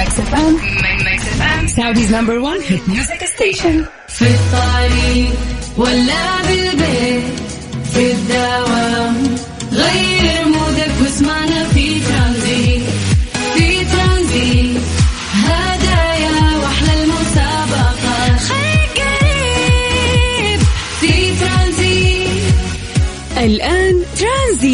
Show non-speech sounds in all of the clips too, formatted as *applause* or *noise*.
Mix FM. Mix FM. Saudi's number one hit music station. في الطريق ولا بالبيت في الدوام غير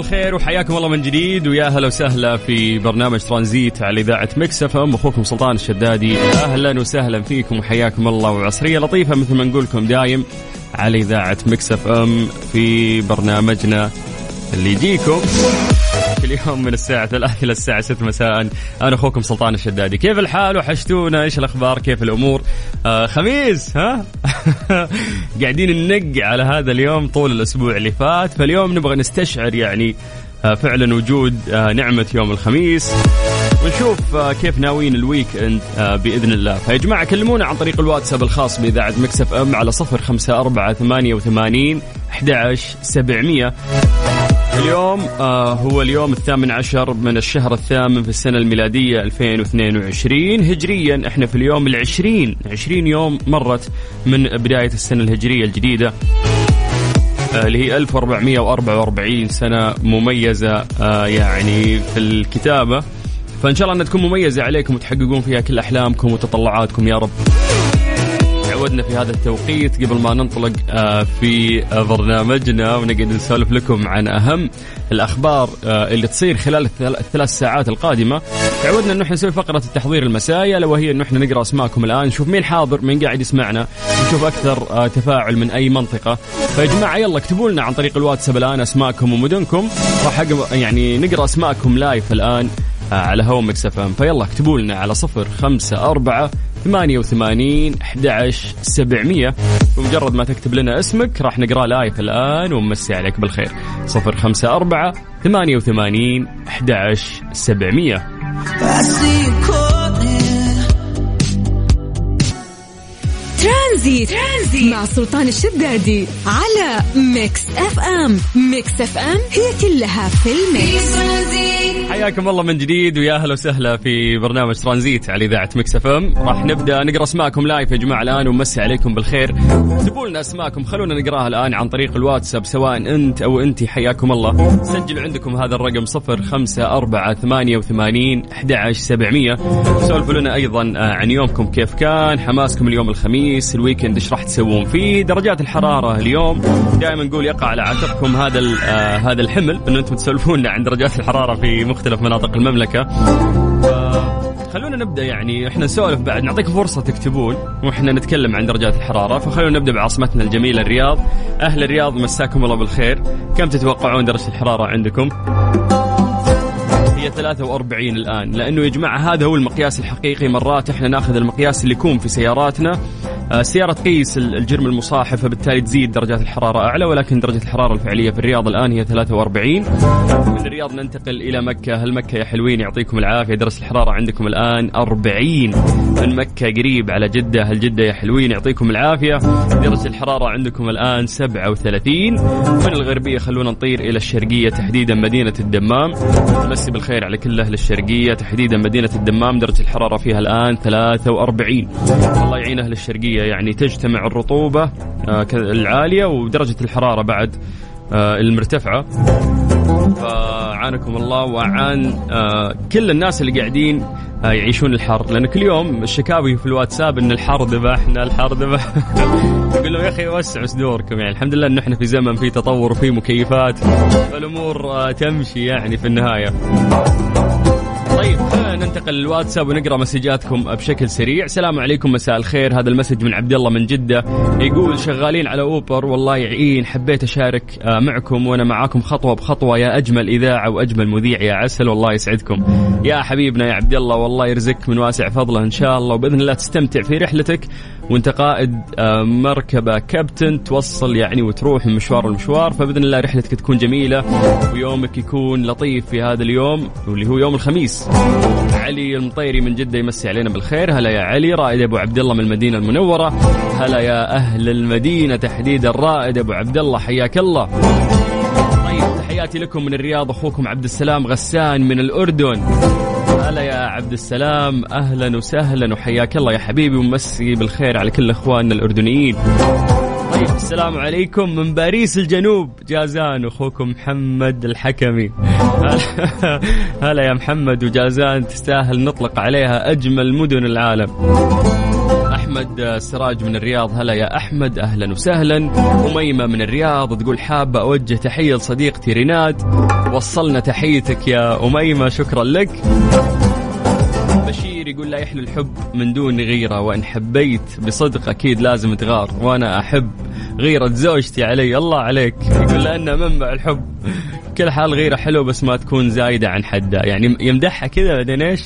بالخير وحياكم الله من جديد ويا هلا وسهلا في برنامج ترانزيت على إذاعة Mix FM. أخوكم سلطان الشدادي أهلا وسهلا فيكم وحياكم الله وعصرية لطيفة مثل ما نقول لكم دايم على إذاعة Mix FM في برنامجنا اللي يجيكم. كل يوم من الساعة 3 *laughs* إلى الساعة 6 مساء. أنا أخوكم سلطان الشدادي. كيف الحال؟ وحشتونا. إيش الأخبار؟ كيف الأمور؟ آه خميس ها؟ *laughs* قاعدين ننق على هذا اليوم طول الأسبوع اللي فات. فاليوم نبغى نستشعر يعني آه فعلا وجود آه نعمة يوم الخميس. ونشوف آه، كيف ناويين ال weekend آه، بإذن الله. فيا جماعة كلمونا عن طريق الواتساب الخاص بإذاعة Mix FM على صفر خمسة أربعة ثمانية وثمانين أحد عشر سبعمية. اليوم آه هو اليوم الثامن عشر من الشهر الثامن في السنة الميلادية 2022 هجريا. إحنا في اليوم العشرين 20 يوم مرت من بداية السنة الهجرية الجديدة آه، اللي هي 1444 سنة مميزة آه، يعني في الكتابة. فإن شاء الله أنها تكون مميزة عليكم وتحققون فيها كل أحلامكم وتطلعاتكم يا رب. تعودنا في هذا التوقيت قبل ما ننطلق آه، في برنامجنا ونقعد نسولف لكم عن أهم الأخبار آه، اللي تصير خلال الثل- الثلاث ساعات القادمة. تعودنا انه إحنا نسوي فقرة التحضير المسائي الا وهي انه إحنا نقرأ أسماءكم الآن نشوف مين حاضر مين قاعد يسمعنا نشوف أكثر آه، تفاعل من أي منطقة. فيا جماعة يلا اكتبوا لنا عن طريق الواتساب الآن أسماءكم ومدنكم. راح يعني نقرأ أسماءكم live الآن على هوا Mix FM. فيلا اكتبوا لنا على صفر خمسة أربعة 88 11 700 ومجرد ما تكتب لنا اسمك راح نقرأ live الآن ونمسي عليك بالخير. 054 88 11 700 ترانزيت. ترانزيت. مع سلطان الشدادي على Mix FM. Mix FM هي كلها في ال mix. ترانزيت. حياكم الله من جديد ويا أهلا وسهلا في برنامج ترانزيت على إذاعة Mix FM. راح نبدأ نقرأ أسماءكم live يا جماعة الآن ونمسي عليكم بالخير. اكتبوا لنا أسماءكم. خلونا نقرأها الآن عن طريق الواتساب سواء أنت أو انت حياكم الله. سجلوا عندكم هذا الرقم 054 88 11700 سولفوا لنا أيضا آه، عن يومكم. كيف كان؟ حماسكم اليوم الخميس الويكند إيش راح تسوون؟ فيه درجات الحرارة اليوم دائما نقول يقع على عاتقكم هذا آه، هذا الحمل انه أنتم تسولفون عن درجات الحرارة في مختلف مناطق المملكة. خلونا نبدأ يعني إحنا نسولف بعد نعطيكم فرصة تكتبون وإحنا نتكلم عن درجات الحرارة. فخلونا نبدأ بعاصمتنا الجميلة الرياض. أهل الرياض مساكم الله بالخير. كم تتوقعون درجة الحرارة عندكم؟ 43 الآن. لأنه يا جماعة هذا هو المقياس الحقيقي. مرات إحنا ناخذ المقياس اللي يكون في سياراتنا. آه، السياره تقيس ال- الجرم المصاحب فبالتالي تزيد درجات الحرارة أعلى ولكن درجة الحرارة الفعلية في الرياض الآن هي 43 من الرياض ننتقل إلى مكة. هل مكة يا حلوين؟ يعطيكم العافية. درجة الحرارة عندكم الآن 40 من مكة قريب على جدة. هل جدة يا حلوين؟ يعطيكم العافية. درجة الحرارة عندكم الآن 37 من الغربية خلونا نطير إلى الشرقية تحديدا مدينة الدمام. نمسي بالخير على كل أهل الشرقية. تحديدا مدينة الدمام درجة الحرارة فيها الآن 43 الله يعين أهل الشرقية يعني تجتمع الرطوبة آه، العالية ودرجة الحرارة بعد آه، المرتفعة. فعانكم الله وعان آه، كل الناس اللي قاعدين يعيشون الحر. لأن كل يوم الشكاوي في الواتساب إن الحر ذبحنا الحر ذبح يقول لهم يا أخي وسعوا صدوركم يعني الحمد لله إن إحنا في زمن فيه تطور وفيه مكيفات فالأمور آه، تمشي يعني في النهاية. طيب. ننتقل للواتساب ونقرأ مسجاتكم بشكل سريع، السلام عليكم مساء الخير، هذا المسج من عبد الله من جدة، يقول شغالين على أوبر والله يعين حبيت أشارك آه، معكم وأنا معاكم خطوة بخطوة. يا أجمل إذاعة وأجمل مذيع يا عسل والله يسعدكم. يا حبيبنا يا عبد الله والله يرزقك من واسع فضله إن شاء الله. وبإذن الله تستمتع في رحلتك وأنت قائد آه، مركبة كابتن توصل يعني وتروح من مشوار لمشوار. فبإذن الله رحلتك تكون جميلة ويومك يكون لطيف في هذا اليوم واللي هو يوم الخميس. علي المطيري من جدة يمسي علينا بالخير. هلا يا علي رائد أبو عبد الله من المدينة المنورة. هلا يا أهل المدينة تحديدا رائد أبو عبد الله حياك الله. طيب تحياتي لكم من الرياض أخوكم عبد السلام غسان من الأردن. هلا يا عبد السلام أهلا وسهلا وحياك الله يا حبيبي ومسي بالخير على كل إخواننا الأردنيين. السلام عليكم من باريس الجنوب. جازان أخوكم محمد الحكمي. *laughs* هلا يا محمد وجازان تستاهل نطلق عليها أجمل مدن العالم. أحمد سراج من الرياض هلا يا أحمد أهلا وسهلا. أميمة من الرياض تقول حابه أوجه تحية لصديقتي ريناد. وصلنا تحيتك يا أميمة شكرا لك. بشير يقول لا يحلو الحب من دون غيرة وإن حبيت بصدق أكيد لازم تغار وأنا أحب غيرة زوجتي علي الله عليك. يقول لأنه منبع الحب. كل حال غيره حلو بس ما تكون زايدة عن حدها يعني يمدحها كذا بعدين إيش؟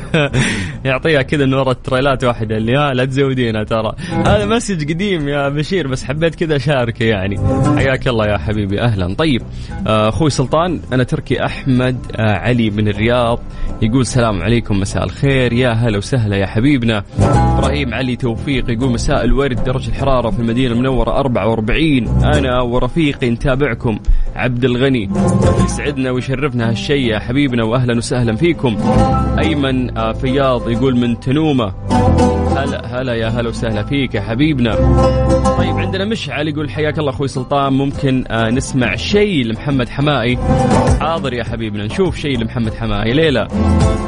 *laughs* يعطيها كذا من ورا التريلات واحدة اللي ها لا تزودينا ترى. هذا message قديم يا بشير بس حبيت كذا أشاركه يعني. حياك الله يا حبيبي. أهلا. طيب آه، أخوي سلطان أنا تركي أحمد آه، علي من الرياض. يقول سلام عليكم مساء الخير. يا هلا وسهلا يا حبيبنا. إبراهيم علي توفيق يقول مساء الورد درجة الحرارة في المدينة المنورة 44 أنا ورفيقي نتابعكم. عبد الغني يسعدنا ويشرفنا هالشيء يا حبيبنا واهلا وسهلا فيكم. أيمن فياض يقول من تنومة. هلا هلا يا هلا وسهلا فيك يا حبيبنا. طيب عندنا مشعل يقول حياك الله أخوي سلطان. ممكن آه نسمع شيء لمحمد حمائي. حاضر يا حبيبنا نشوف شيء لمحمد حمائي. ليلى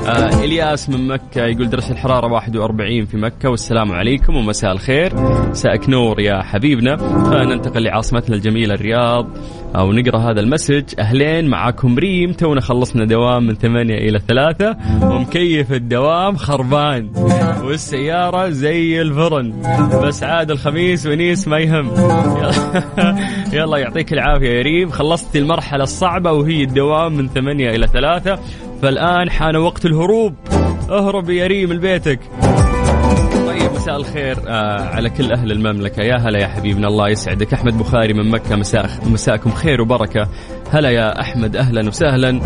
آه إلياس من مكة يقول درجه الحرارة 41 في مكة والسلام عليكم ومساء الخير. ساك نور يا حبيبنا. فننتقل لعاصمتنا الجميلة الرياض. أو نقرأ هذا المسج. أهلين معاكم ريم. تونا خلصنا دوام من ثمانية إلى ثلاثة. ومكيف الدوام خربان. والسيارة زي الفرن. بس عاد الخميس ونيس ما يهم. *laughs* يلا يعطيك العافية يا ريم. خلصت المرحلة الصعبة وهي الدوام من ثمانية إلى ثلاثة. فالآن حان وقت الهروب. اهرب يا ريم لبيتك. مساء الخير آه على كل أهل المملكة. يا هلا يا حبيبنا الله يسعدك. أحمد بخاري من مكة مساء مساءكم خير وبركة. هلا يا أحمد أهلا وسهلا.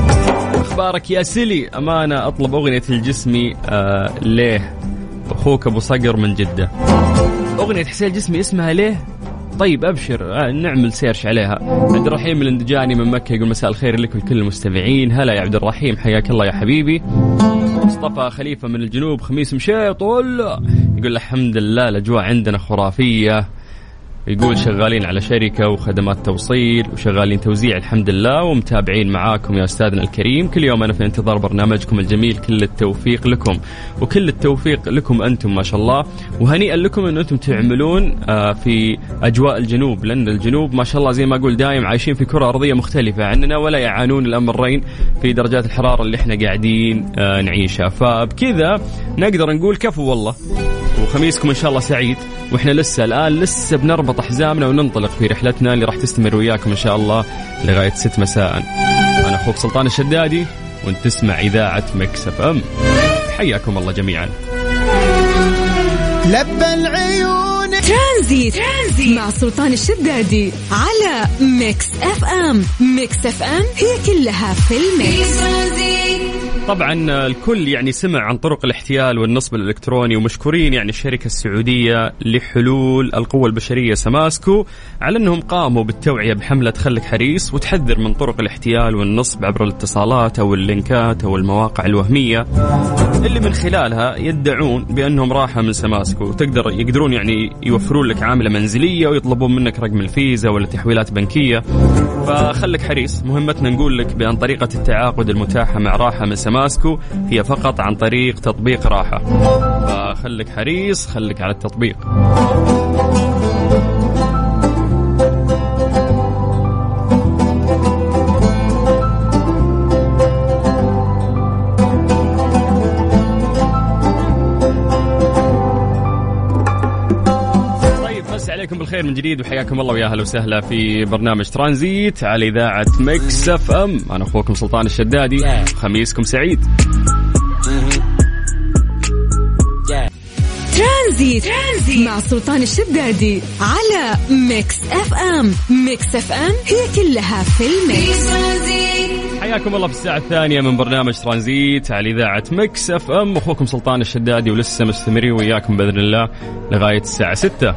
أخبارك يا سلي أمانة أطلب أغنية الجسمي آه ليه؟ أخوك أبو صقر من جدة. أغنية حسين الجسمي اسمها ليه؟ طيب أبشر آه نعمل سيرش عليها. عبد الرحيم الإندجاني من مكة يقول مساء الخير لك ولكل المستمعين. هلا يا عبد الرحيم حياك الله يا حبيبي. مصطفى خليفة من الجنوب خميس مشيط ولا! يقول الحمد لله الأجواء عندنا خرافية. يقول شغالين على شركة وخدمات توصيل وشغالين توزيع الحمد لله ومتابعين معاكم يا أستاذنا الكريم. كل يوم أنا في انتظار برنامجكم الجميل كل التوفيق لكم. وكل التوفيق لكم أنتم ما شاء الله. وهنيئا لكم أن أنتم تعملون آه، في أجواء الجنوب لأن الجنوب ما شاء الله زي ما أقول دايم عايشين في كرة أرضية مختلفة عننا ولا يعانون الأمرين في درجات الحرارة اللي إحنا قاعدين آه، نعيشها. فبكذا نقدر نقول كفو والله. وخميسكم إن شاء الله سعيد. وإحنا لسه الآن لسه بنربط أحزامنا وننطلق في رحلتنا اللي راح تستمر وياكم إن شاء الله لغاية 6 مساء. أنا أخوك سلطان الشدادي وأنت تسمع إذاعة Mix FM. حياكم الله جميعا. لبى العيون. ترانزيت. ترانزيت مع سلطان الشدادي على Mix FM. Mix FM هي كلها في ال mix طبعا الكل يعني سمع عن طرق الاحتيال والنصب الإلكتروني ومشكورين يعني الشركة السعودية لحلول القوة البشرية سماسكو على أنهم قاموا بالتوعية بحملة خلك حريص وتحذر من طرق الاحتيال والنصب عبر الاتصالات أو اللينكات أو المواقع الوهمية اللي من خلالها يدعون بأنهم راحة من سماسكو. تقدر يقدرون يعني يوفرون لك عاملة منزلية ويطلبون منك رقم الفيزا ولا تحويلات بنكية. فخلك حريص مهمتنا نقول لك بأن طريقة التعاقد المتاحة مع راحة من سماسكو هي فقط عن طريق تطبيق راحة. فخلك حريص خلك على التطبيق. بالخير من جديد وحياكم الله ويا أهلا وسهلا في برنامج ترانزيت على إذاعة Mix FM. أنا أخوكم سلطان الشدادي خميسكم سعيد. ترانزيت, ترانزيت مع سلطان الشدادي على Mix FM. Mix FM هي كلها في ال mix. حياكم الله في الساعة الثانية من برنامج ترانزيت على إذاعة Mix FM. أخوكم سلطان الشدادي ولسه مستمرين وياكم بإذن الله لغاية الساعة 6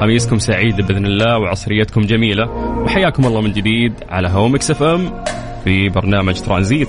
خميسكم سعيد بإذن الله وعصريتكم جميلة. وحياكم الله من جديد على هوا Mix FM في برنامج ترانزيت.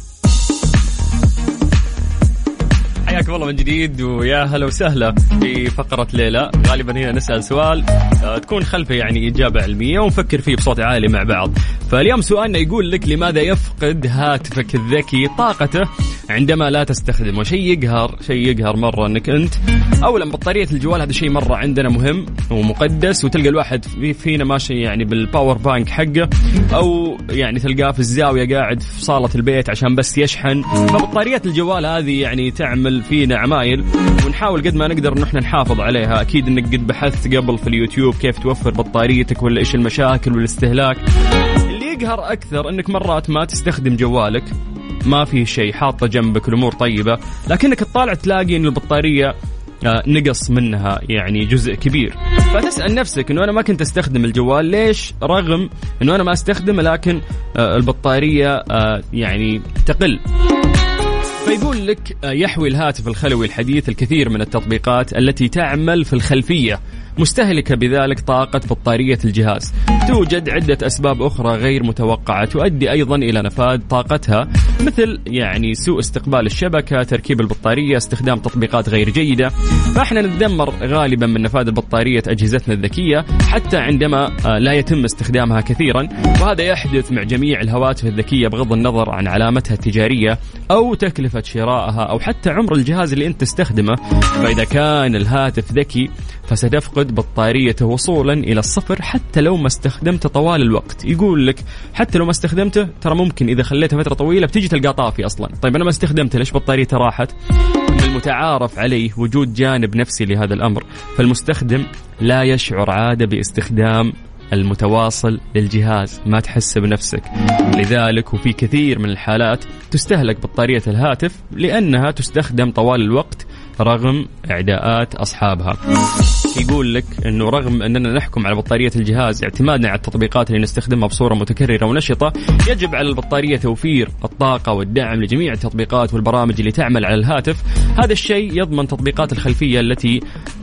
حياكم الله من جديد ويا هلا وسهلا في فقرة ليه لا غالبا هنا نسأل سؤال آه، تكون خلفه يعني إجابة علمية ونفكر فيه بصوت عالي مع بعض. فاليوم سؤالنا يقول لك لماذا يفقد هاتفك الذكي طاقته؟ عندما لا تستخدمه شيء يقهر شيء يقهر مرة أنك أنت. أولا بطارية الجوال هذا شيء مرة عندنا مهم ومقدس وتلقى الواحد فينا ماشي يعني بال power bank حقه أو يعني تلقاه في الزاوية قاعد في صالة البيت عشان بس يشحن. فبطارية الجوال هذه يعني تعمل فينا عمايل ونحاول قد ما نقدر إن إحنا نحافظ عليها. أكيد إنك قد بحثت قبل في اليوتيوب كيف توفر بطاريتك ولا إيش المشاكل والاستهلاك. اللي يقهر أكثر إنك مرات ما تستخدم جوالك. ما في شيء حاطة جنبك الأمور طيبة لكنك تطالع تلاقي إن البطارية آه، نقص منها يعني جزء كبير. فتسأل نفسك إنه أنا ما كنت أستخدم الجوال ليش؟ رغم إنه أنا ما أستخدمه لكن آه، البطارية آه، يعني تقل. فيقول لك يحوي الهاتف الخلوي الحديث الكثير من التطبيقات التي تعمل في الخلفية. مستهلكة بذلك طاقة بطارية الجهاز. توجد عدة أسباب أخرى غير متوقعة تؤدي أيضا إلى نفاذ طاقتها مثل يعني سوء استقبال الشبكة تركيب البطارية استخدام تطبيقات غير جيدة. فإحنا نتذمر غالبا من نفاذ البطارية أجهزتنا الذكية حتى عندما آه، لا يتم استخدامها كثيرا. وهذا يحدث مع جميع الهواتف الذكية بغض النظر عن علامتها التجارية أو تكلفة شرائها أو حتى عمر الجهاز اللي أنت تستخدمه. فإذا كان الهاتف ذكي فستفقد بطاريته وصولا إلى الصفر حتى لو ما استخدمته طوال الوقت. يقول لك حتى لو ما استخدمته ترى ممكن إذا خليته فترة طويلة بتجي تلقاه طافي أصلا. طيب أنا ما استخدمته ليش بطاريته راحت؟ المتعارف عليه وجود جانب نفسي لهذا الأمر. فالمستخدم لا يشعر عادة باستخدام المتواصل للجهاز. ما تحس بنفسك. لذلك وفي كثير من الحالات تستهلك بطارية الهاتف لأنها تستخدم طوال الوقت رغم إعداءات أصحابها. يقول لك إنه رغم أننا نحكم على بطارية الجهاز اعتمادا على التطبيقات اللي نستخدمها بصورة متكررة ونشطة يجب على البطارية توفير الطاقة والدعم لجميع التطبيقات والبرامج اللي تعمل على الهاتف. هذا الشيء يضمن تطبيقات الخلفية التي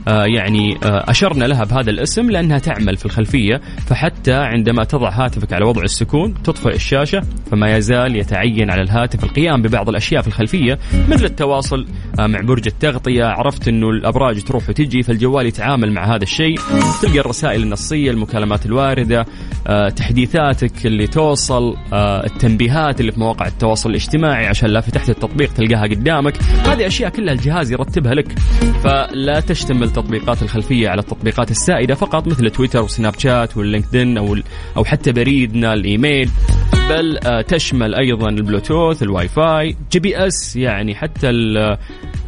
آه يعني آه أشرنا لها بهذا الاسم لأنها تعمل في الخلفية فحتى عندما تضع هاتفك على وضع السكون تطفئ الشاشة فما يزال يتعين على الهاتف القيام ببعض الأشياء في الخلفية مثل التواصل آه مع برج التغطية عرفت إنه الأبراج تروح وتجي فالجوال يتعامل مع هذا الشيء تلقى الرسائل النصية المكالمات الواردة آه، تحديثاتك اللي توصل آه، التنبيهات اللي في مواقع التواصل الاجتماعي عشان لا فتحت التطبيق تلقاها قدامك. هذه أشياء كلها الجهاز يرتبها لك. فلا تشتمل تطبيقات الخلفية على التطبيقات السائدة فقط مثل تويتر وسناب شات واللينكدين أو أو حتى بريدنا الإيميل. بل آه، تشمل أيضا البلوتوث ال Wi-Fi GPS يعني حتى ال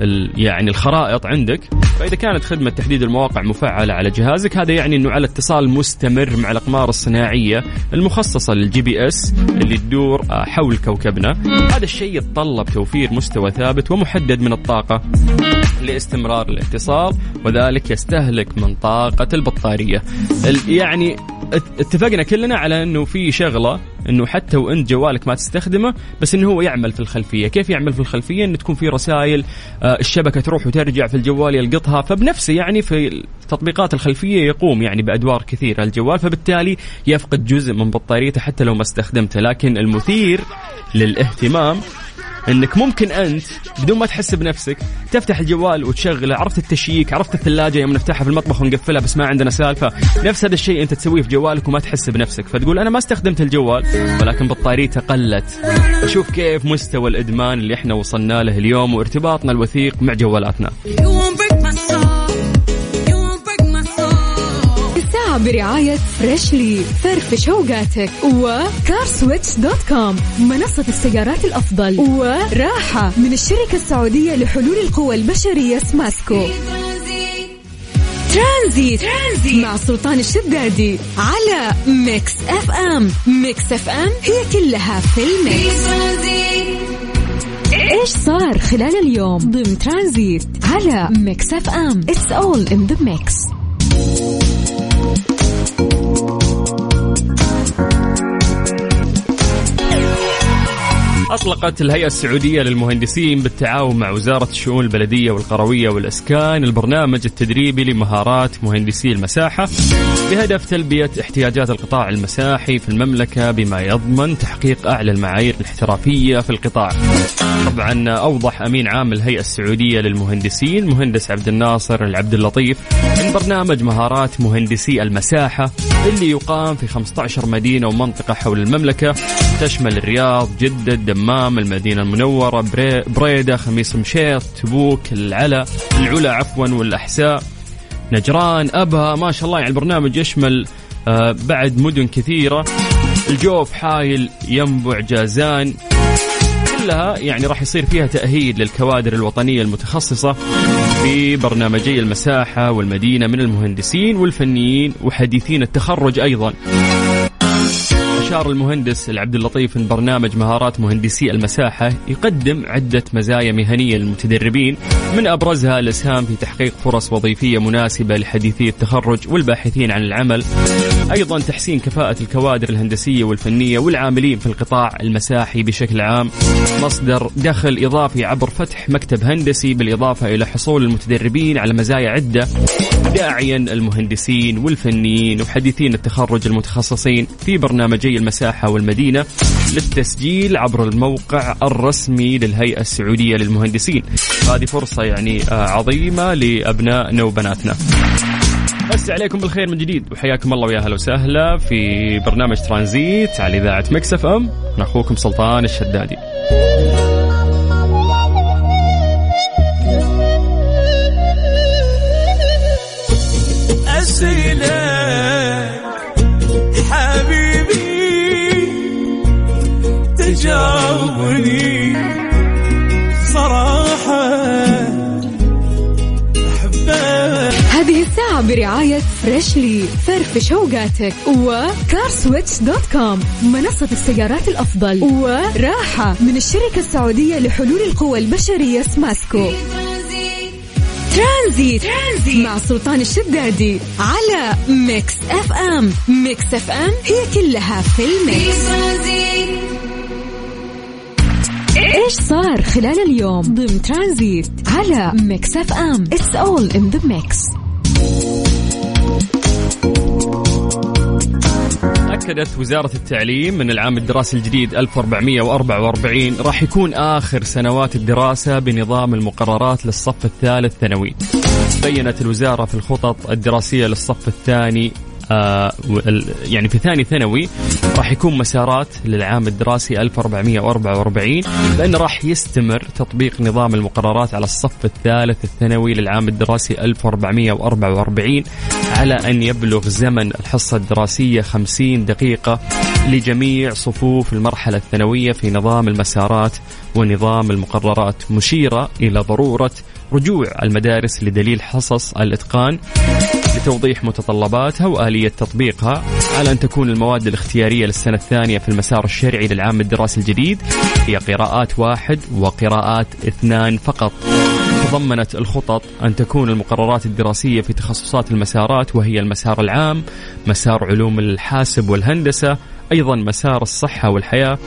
ال يعني الخرائط عندك. فإذا كانت خدمة تحديد المواقع مفعلة على جهازك. هذا يعني إنه على اتصال مستمر مع الأقمار الصناعية المخصصة لل GPS اللي تدور حول كوكبنا. هذا الشيء يتطلب توفير مستوى ثابت ومحدد من الطاقة لاستمرار الاتصال وذلك يستهلك من طاقة البطارية. يعني اتفقنا كلنا على إنه في شغلة إنه حتى وانت جوالك ما تستخدمه بس إنه هو يعمل في الخلفية، كيف يعمل في الخلفية؟ انه تكون في رسائل آه، الشبكة تروح وترجع في الجوال يلقطها، فبنفسه يعني في التطبيقات الخلفية يقوم يعني بأدوار كثيرة الجوال، فبالتالي يفقد جزء من بطاريته حتى لو ما استخدمته، لكن المثير للاهتمام انك ممكن انت بدون ما تحس بنفسك تفتح الجوال وتشغله عرفت التشييك عرفت الثلاجة يوم نفتحها في المطبخ ونقفلها بس ما عندنا سالفة. نفس هذا الشيء انت تسويه في جوالك وما تحس بنفسك. فتقول أنا ما استخدمت الجوال ولكن بطاريته قلت. شوف كيف مستوى الإدمان اللي إحنا وصلنا له اليوم وارتباطنا الوثيق مع جوالاتنا. برعاية Freshly فرفش اوقاتك و CarSwitch dot com منصة السيارات الأفضل. وراحة من الشركة السعودية لحلول القوى البشرية سماسكو ترانزيت. ترانزيت. مع سلطان الشدادي على Mix FM Mix FM هي كلها في ال mix. إيش صار خلال اليوم؟ ضمن ترانزيت على Mix FM it's all in the mix أطلقت الهيئة السعودية للمهندسين بالتعاون مع وزارة الشؤون البلدية والقروية والإسكان البرنامج التدريبي لمهارات مهندسي المساحة. بهدف تلبية احتياجات القطاع المساحي في المملكة بما يضمن تحقيق أعلى المعايير الاحترافية في القطاع. طبعا أوضح أمين عام الهيئة السعودية للمهندسين مهندس عبد الناصر العبد اللطيف إن برنامج مهارات مهندسي المساحة اللي يقام في 15 مدينة ومنطقة حول المملكة. تشمل الرياض جدة الدمام المدينة المنورة بريدة خميس مشيط تبوك العلا العلا عفوا والأحساء. نجران أبها ما شاء الله يعني البرنامج يشمل آه بعد مدن كثيرة. الجوف حايل ينبع جازان. كلها يعني راح يصير فيها تأهيل للكوادر الوطنية المتخصصة في برنامجي المساحة والمدينة من المهندسين والفنيين وحديثين التخرج أيضا. أشار المهندس العبد اللطيف أن برنامج مهارات مهندسي المساحة يقدم عدة مزايا مهنية للمتدربين من أبرزها الإسهام في تحقيق فرص وظيفية مناسبة لحديثي التخرج والباحثين عن العمل. أيضا تحسين كفاءة الكوادر الهندسية والفنية والعاملين في القطاع المساحي بشكل عام. مصدر دخل إضافي عبر فتح مكتب هندسي بالإضافة إلى حصول المتدربين على مزايا عدة داعيا المهندسين والفنيين وحديثين التخرج المتخصصين في برنامجي المساحة والمدينة للتسجيل عبر الموقع الرسمي للهيئة السعودية للمهندسين. هذه فرصة يعني آه، عظيمة لأبنائنا وبناتنا بس عليكم بالخير من جديد. وحياكم الله ويا أهلا وسهلا في برنامج ترانزيت على إذاعة مكس أف أم. أخوكم سلطان الشدادي. برعاية Freshly فرفش اوقاتك و CarSwitch dot com منصة السيارات الأفضل وراحة من الشركة السعودية لحلول القوى البشرية سماسكو ترانزيت. ترانزيت مع سلطان الشدادي على Mix FM Mix FM هي كلها في ال mix. إيش صار خلال اليوم؟ ضمن ترانزيت على Mix FM it's all in the mix أكدت وزارة التعليم من العام الدراسي الجديد 1444 راح يكون آخر سنوات الدراسة بنظام المقررات للصف الثالث ثانوي. بينت الوزارة في الخطط الدراسية للصف الثاني آه يعني في ثاني ثانوي راح يكون مسارات للعام الدراسي 1444 لأنه راح يستمر تطبيق نظام المقررات على الصف الثالث الثانوي للعام الدراسي 1444 على أن يبلغ زمن الحصة الدراسية 50 دقيقة لجميع صفوف المرحلة الثانوية في نظام المسارات ونظام المقررات مشيرة إلى ضرورة رجوع المدارس لدليل حصص الإتقان لتوضيح متطلباتها وآلية تطبيقها على أن تكون المواد الاختيارية للسنة الثانية في المسار الشرعي للعام الدراسي الجديد هي قراءات واحد وقراءات اثنان فقط. تضمنت الخطط أن تكون المقررات الدراسية في تخصصات المسارات وهي المسار العام مسار علوم الحاسب والهندسة أيضا مسار الصحة والحياة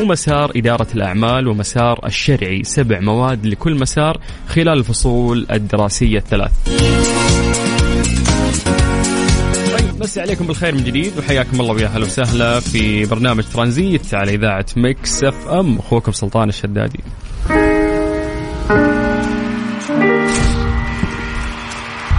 ومسار إدارة الأعمال ومسار الشرعي. سبع مواد لكل مسار خلال الفصول الدراسية الثلاث. مسي عليكم بالخير من جديد وحياكم الله ويا أهلا وسهلا في برنامج ترانزيت على إذاعة Mix FM. أخوكم سلطان الشدادي.